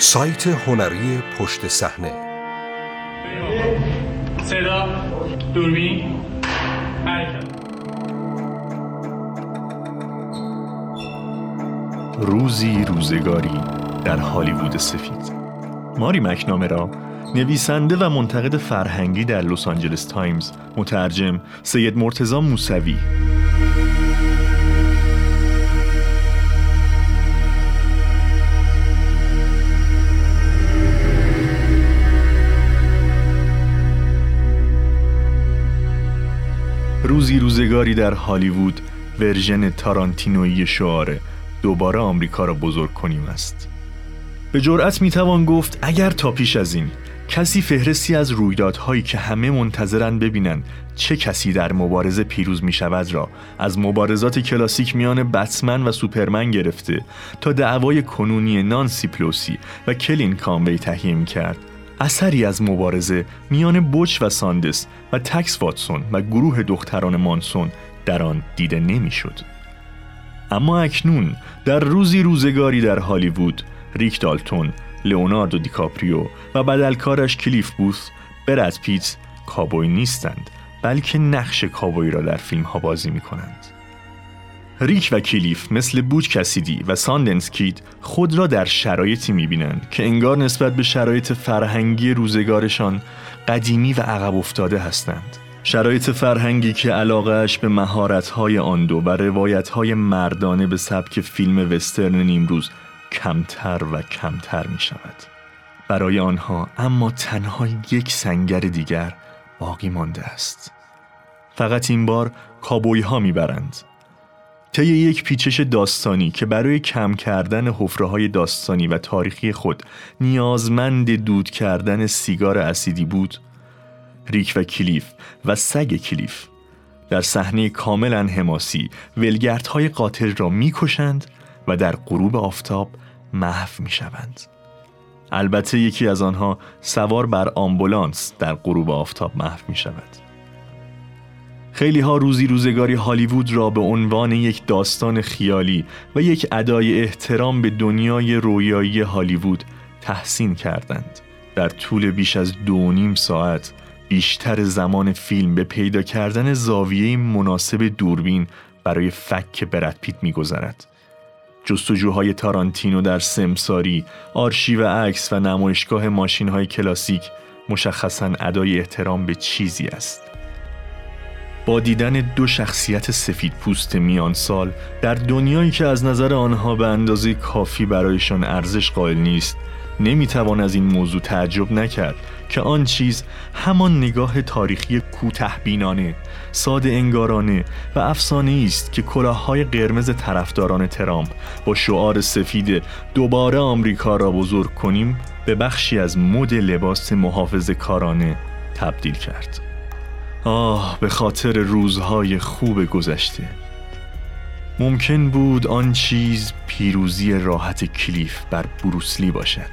سایت هنری پشت صحنه. صدا دوربین. حرکت. روزی روزگاری در هالیوود سفید. ماری مکنامه را نویسنده و منتقد فرهنگی در لس آنجلس تایمز مترجم سید مرتزا موسوی. روزی روزگاری در هالیوود version تارانتینویی شعاره دوباره آمریکا را بزرگ کنیم است. به جرأت می‌توان گفت اگر تا پیش از این کسی فهرستی از رویدادهایی که همه منتظرن ببینن چه کسی در مبارزه پیروز می شود را از مبارزات کلاسیک میان بتمن و سوپرمن گرفته تا دعوای کنونی نانسی پلوسی و کلین کانوی تهیه کرد اثری از مبارزه میان بوچ و ساندنس و تکس واتسون و گروه دختران مانسون در آن دیده نمی‌شد. اما اکنون در روزی روزگاری در هالیوود ریک دالتون، لئوناردو دیکاپریو و بدلکارش کلیف بوث برد پیت کابوی نیستند بلکه نقش کابوی را در فیلم ها بازی می کنند. ریک و کلیف مثل بوچ کسیدی و ساندنس کید خود را در شرایطی می‌بینند که انگار نسبت به شرایط فرهنگی روزگارشان قدیمی و عقب افتاده هستند. شرایط فرهنگی که علاقهش به مهارت‌های آن دو و روایت‌های مردانه به سبک فیلم وسترن نیمروز کمتر و کمتر می شود. برای آنها اما تنها یک سنگر دیگر باقی مانده است. فقط این بار کابوی ها می‌برند طی یک پیچش داستانی که برای کم کردن حفره های داستانی و تاریخی خود نیازمند دود کردن سیگار اسیدی بود ریک و کلیف و سگ کلیف در صحنه کاملا حماسی ولگردهای قاتل را می‌کشند و در غروب آفتاب محو می شوند. البته یکی از آنها سوار بر آمبولانس در غروب آفتاب محو می شود. خیلی ها روزی روزگاری هالیوود را به عنوان یک داستان خیالی و یک ادای احترام به دنیای رویایی هالیوود تحسین کردند. در طول بیش از دو نیم ساعت بیشتر زمان فیلم به پیدا کردن زاویه مناسب دوربین برای فک برد پیت میگذرد. جستجوهای تارانتینو در سمساری، آرشیو عکس و نمایشگاه ماشین های کلاسیک مشخصا ادای احترام به چیزی است. با دیدن دو شخصیت سفید پوست میان سال در دنیایی که از نظر آنها به اندازه کافی برایشان ارزش قائل نیست نمی‌توان از این موضوع تعجب نکرد که آن چیز همان نگاه تاریخی کوته بینانه، ساده انگارانه و افسانه است که کلاههای قرمز طرفداران ترامپ با شعار سفید دوباره آمریکا را بزرگ کنیم به بخشی از مد لباس محافظ کارانه تبدیل کرد. آه به خاطر روزهای خوب گذشته. ممکن بود آن چیز پیروزی راحت کلیف بر بروسلی باشد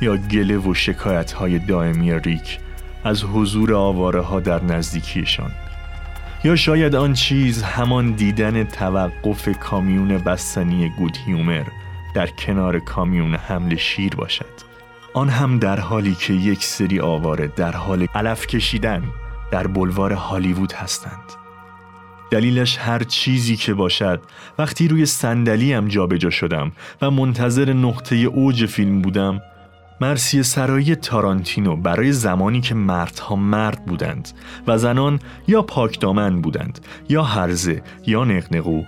یا گله و شکایت های دائمی ریک از حضور آواره ها در نزدیکیشان. یا شاید آن چیز همان دیدن توقف کامیون بستنی گود هیومر در کنار کامیون حمل شیر باشد. آن هم در حالی که یک سری آواره در حال علف کشیدن در بلوار هالیوود هستند. دلیلش هر چیزی که باشد وقتی روی صندلیم جابجا شدم و منتظر نقطه اوج فیلم بودم مرسی سرایی تارانتینو برای زمانی که مردها مرد بودند و زنان یا پاکدامن بودند یا هرزه یا نقنقو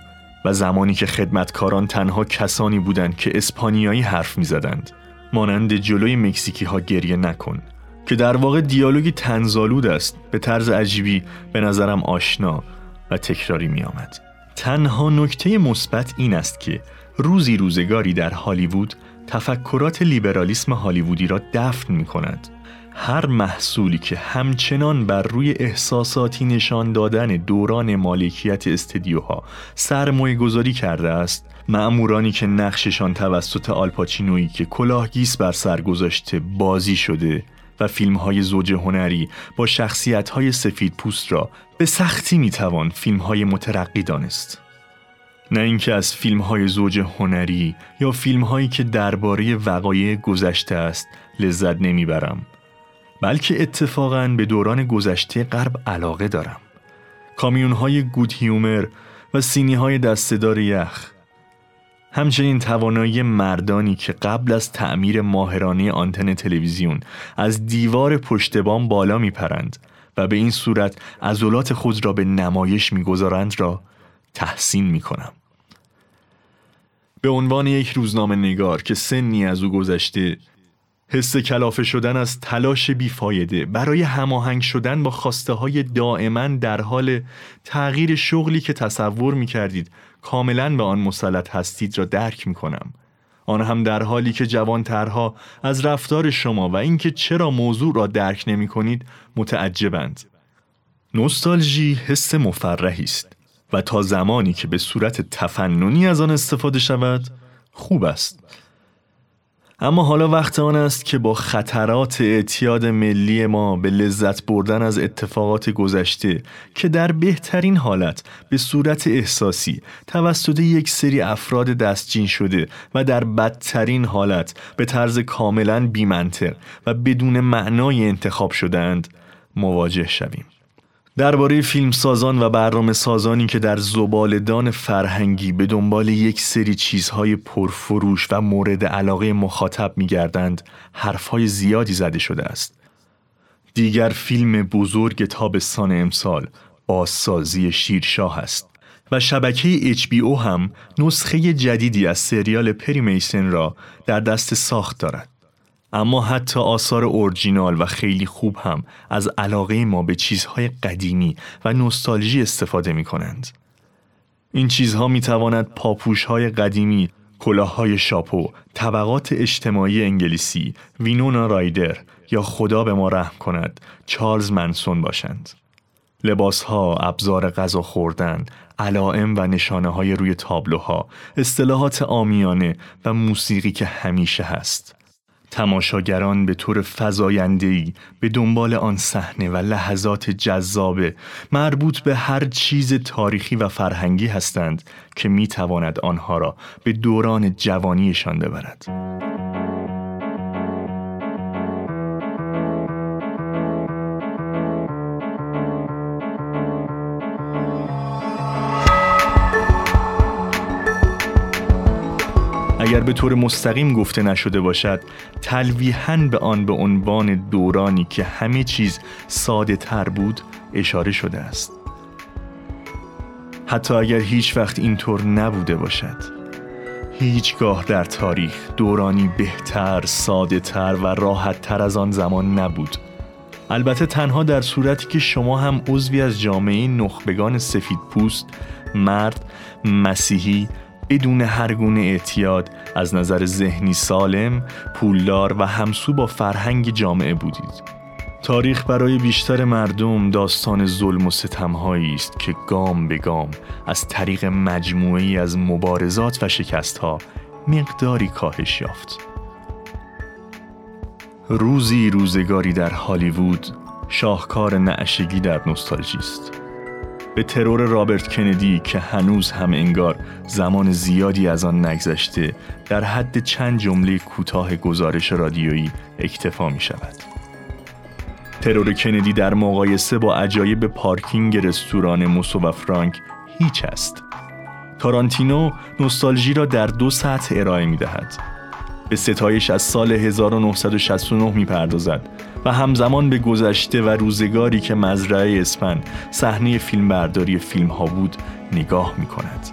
و زمانی که خدمتکاران تنها کسانی بودند که اسپانیایی حرف می‌زدند. مانند جلوی مکزیکی ها گریه نکن. که در واقع دیالوگی تنزالود است به طرز عجیبی به نظرم آشنا و تکراری می آمد. تنها نکته مثبت این است که روزی روزگاری در هالیوود تفکرات لیبرالیسم هالیوودی را دفن می کند. هر محصولی که همچنان بر روی احساساتی نشان دادن دوران مالکیت استدیوها سرمایه گذاری کرده است معمورانی که نقششان توسط آلپاچینویی که کلاهگیس بر سر گذاشته بازی شده و فیلم های زوج هنری با شخصیت های سفید پوست را به سختی می‌توان فیلم های مترقی دانست. نه اینکه از فیلم های زوج هنری یا فیلم هایی که درباره وقایع گذشته است لذت نمی‌برم بلکه اتفاقا به دوران گذشته غرب علاقه دارم کامیون های گود هیومر و سینی های دستدار یخ همچنین توانایی مردانی که قبل از تعمیر ماهرانه آنتن تلویزیون از دیوار پشت بام بالا میپرند و به این صورت عضلات خود را به نمایش می‌گذارند را تحسین می‌کنم. به عنوان یک روزنامه نگار که سنی از او گذشته حس کلافه شدن از تلاش بیفایده برای هماهنگ شدن با خواسته های دائما در حال تغییر شغلی که تصور می کردید کاملا به آن مسلط هستید را درک می کنم. آن هم در حالی که جوانترها از رفتار شما و اینکه چرا موضوع را درک نمی کنید متعجبند. نوستالژی حس مفرحی است و تا زمانی که به صورت تفننی از آن استفاده شود خوب است. اما حالا وقت آن است که با خطرات اعتیاد ملی ما به لذت بردن از اتفاقات گذشته که در بهترین حالت به صورت احساسی توسط یک سری افراد دستجین شده و در بدترین حالت به طرز کاملا بیمنطق و بدون معنای انتخاب شدهاند مواجه شویم. درباره فیلمسازان و برنامه سازانی که در زبالدان فرهنگی به دنبال یک سری چیزهای پرفروش و مورد علاقه مخاطب میگردند حرفهای زیادی زده شده است. دیگر فیلم بزرگ تابستان امسال بازسازی شیرشاه است و شبکه HBO هم نسخه جدیدی از سریال پری میسن را در دست ساخت دارد. اما حتی آثار اورجینال و خیلی خوب هم از علاقه ما به چیزهای قدیمی و نوستالژی استفاده می کنند. این چیزها می تواند پاپوش های قدیمی، کلاه های شاپو، طبقات اجتماعی انگلیسی، وینونا رایدر یا خدا به ما رحم کند چارلز منسون باشند. لباس ها، ابزار غذا خوردن، علائم و نشانه های روی تابلوها، اصطلاحات آمیانه و موسیقی که همیشه هست. تماشاگران به طور فزاینده‌ای به دنبال آن صحنه و لحظات جذاب مربوط به هر چیز تاریخی و فرهنگی هستند که می تواند آنها را به دوران جوانیشان ببرد. اگر به طور مستقیم گفته نشده باشد تلویحا به آن به عنوان دورانی که همه چیز ساده تر بود اشاره شده است. حتی اگر هیچ وقت اینطور نبوده باشد. هیچگاه در تاریخ دورانی بهتر، ساده تر و راحت تر از آن زمان نبود. البته تنها در صورتی که شما هم عضوی از جامعه نخبگان سفید پوست، مرد، مسیحی بدون هر گونه اعتیاد از نظر ذهنی سالم، پولدار و همسو با فرهنگ جامعه بودید. تاریخ برای بیشتر مردم داستان ظلم و ستمهایی است که گام به گام از طریق مجموعی از مبارزات و شکستها مقداری کاهش یافت. روزی روزگاری در هالیوود شاهکار نعشگی در نوستالژی است. به ترور رابرت کندی که هنوز هم انگار زمان زیادی از آن نگذشته در حد چند جمله کوتاه گزارش رادیویی اکتفا می شود. ترور کندی در مقایسه با عجایب پارکینگ رستوران موسو و فرانک هیچ است. تارانتینو نوستالژی را در دو سطح ارائه می دهد. به ستایش از سال 1969 می پردازد و همزمان به گذشته و روزگاری که مزرعه اسپن صحنه فیلمبرداری فیلم ها بود نگاه می کند.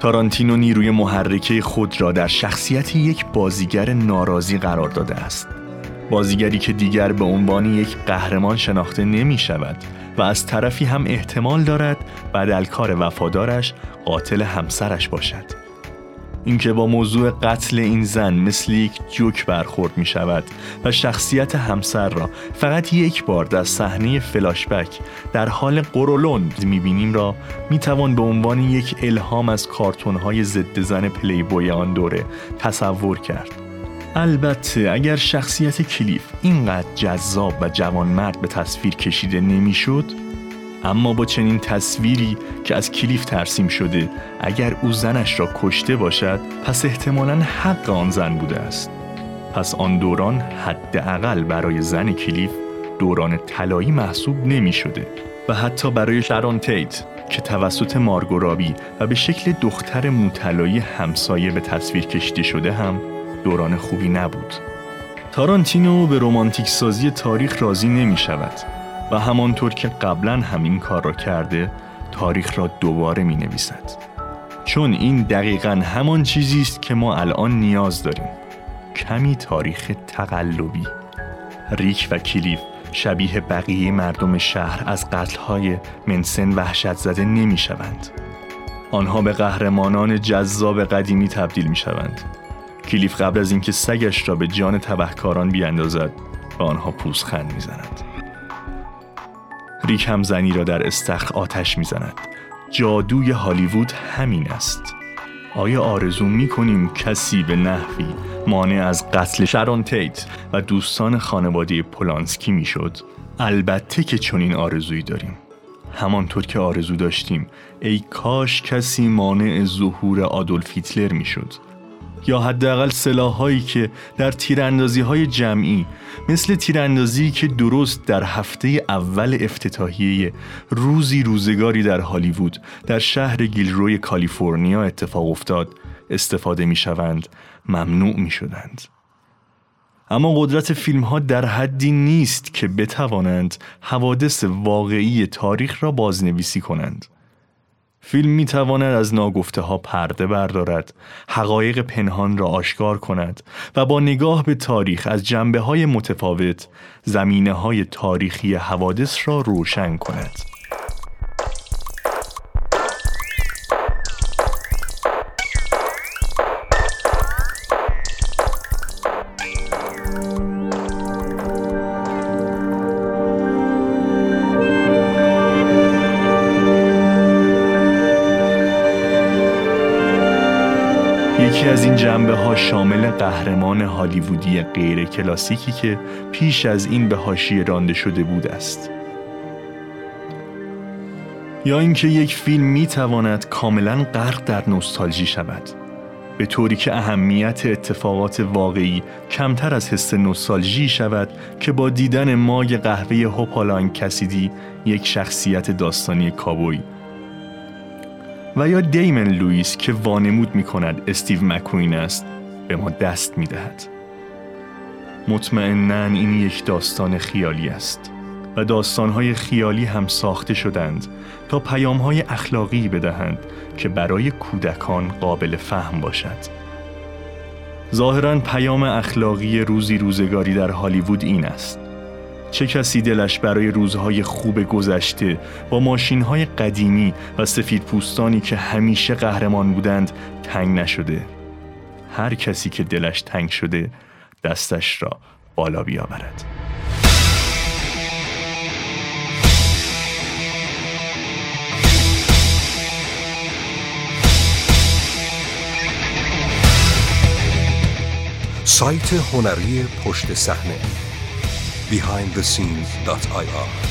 تارانتینو نیروی محرکه خود را در شخصیت یک بازیگر ناراضی قرار داده است. بازیگری که دیگر به عنوان یک قهرمان شناخته نمی شود و از طرفی هم احتمال دارد بدلکار وفادارش قاتل همسرش باشد. اینکه با موضوع قتل این زن مثل یک جوک برخورد می شود و شخصیت همسر را فقط یک بار در صحنه فلاشبک در حال قرولون می بینیم را می توان به عنوان یک الهام از کارتون های ضد زن پلی بوی آن دوره تصور کرد. البته اگر شخصیت کلیف اینقدر جذاب و جوانمرد به تصویر کشیده نمی‌شد اما با چنین تصویری که از کلیف ترسیم شده اگر او زنش را کشته باشد پس احتمالا حق آن زن بوده است پس آن دوران حداقل برای زن کلیف دوران طلایی محسوب نمی شده و حتی برای شران تیت که توسط مارگورابی و به شکل دختر مطلایی همسایه به تصویر کشیده شده هم دوران خوبی نبود. تارانتینو به رومانتیک سازی تاریخ راضی نمی شود و همانطور که قبلا همین کار را کرده تاریخ را دوباره می نویسد. چون این دقیقا همان چیزی است که ما الان نیاز داریم. کمی تاریخ تقلبی. ریک و کلیف شبیه بقیه مردم شهر از قتلهای منسن وحشت زده نمی شوند. آنها به قهرمانان جذاب قدیمی تبدیل می شوند. کلیف قبل از اینکه سگش را به جان تبهکاران بیاندازد به آنها پوزخند می‌زند. ریک هم زنی را در استخر آتش می‌زند. جادوی هالیوود همین است. آیا آرزو می کنیم کسی به نحوی مانع از قتل شران تیت و دوستان خانواده پولانسکی می‌شد؟ البته که چنین آرزویی داریم. همانطور که آرزو داشتیم ای کاش کسی مانع ظهور آدولف هیتلر می‌شد یا حداقل سلاحهایی که در تیراندازی های جمعی مثل تیراندازی که درست در هفته اول افتتاحیه روزی روزگاری در هالیوود در شهر گیلروی کالیفرنیا اتفاق افتاد استفاده می شوند ممنوع می شدند. اما قدرت فیلم ها در حدی نیست که بتوانند حوادث واقعی تاریخ را بازنویسی کنند. فیلم می تواند از ناگفته ها پرده بردارد، حقایق پنهان را آشکار کند و با نگاه به تاریخ از جنبه های متفاوت زمینه های تاریخی حوادث را روشن کند. یکی از این جنبه ها شامل قهرمان هالیوودی غیر کلاسیکی که پیش از این به حاشیه رانده شده بود است. یا اینکه یک فیلم می تواند کاملا غرق در نوستالژی شود به طوری که اهمیت اتفاقات واقعی کمتر از حس نوستالژی شود که با دیدن ماگ قهوه هوپالان کسیدی یک شخصیت داستانی کابوی و یا دیمن لوئیس که وانمود می کند استیو مکوین است به ما دست می دهد. مطمئنا این یک داستان خیالی است و داستانهای خیالی هم ساخته شدند تا پیامهای اخلاقی بدهند که برای کودکان قابل فهم باشد. ظاهرا پیام اخلاقی روزی روزگاری در هالیوود این است. چه کسی دلش برای روزهای خوب گذشته با ماشینهای قدیمی و سفید پوستانی که همیشه قهرمان بودند تنگ نشده؟ هر کسی که دلش تنگ شده دستش را بالا بیاورد. سایت هنری پشت صحنه behindthescenes.ir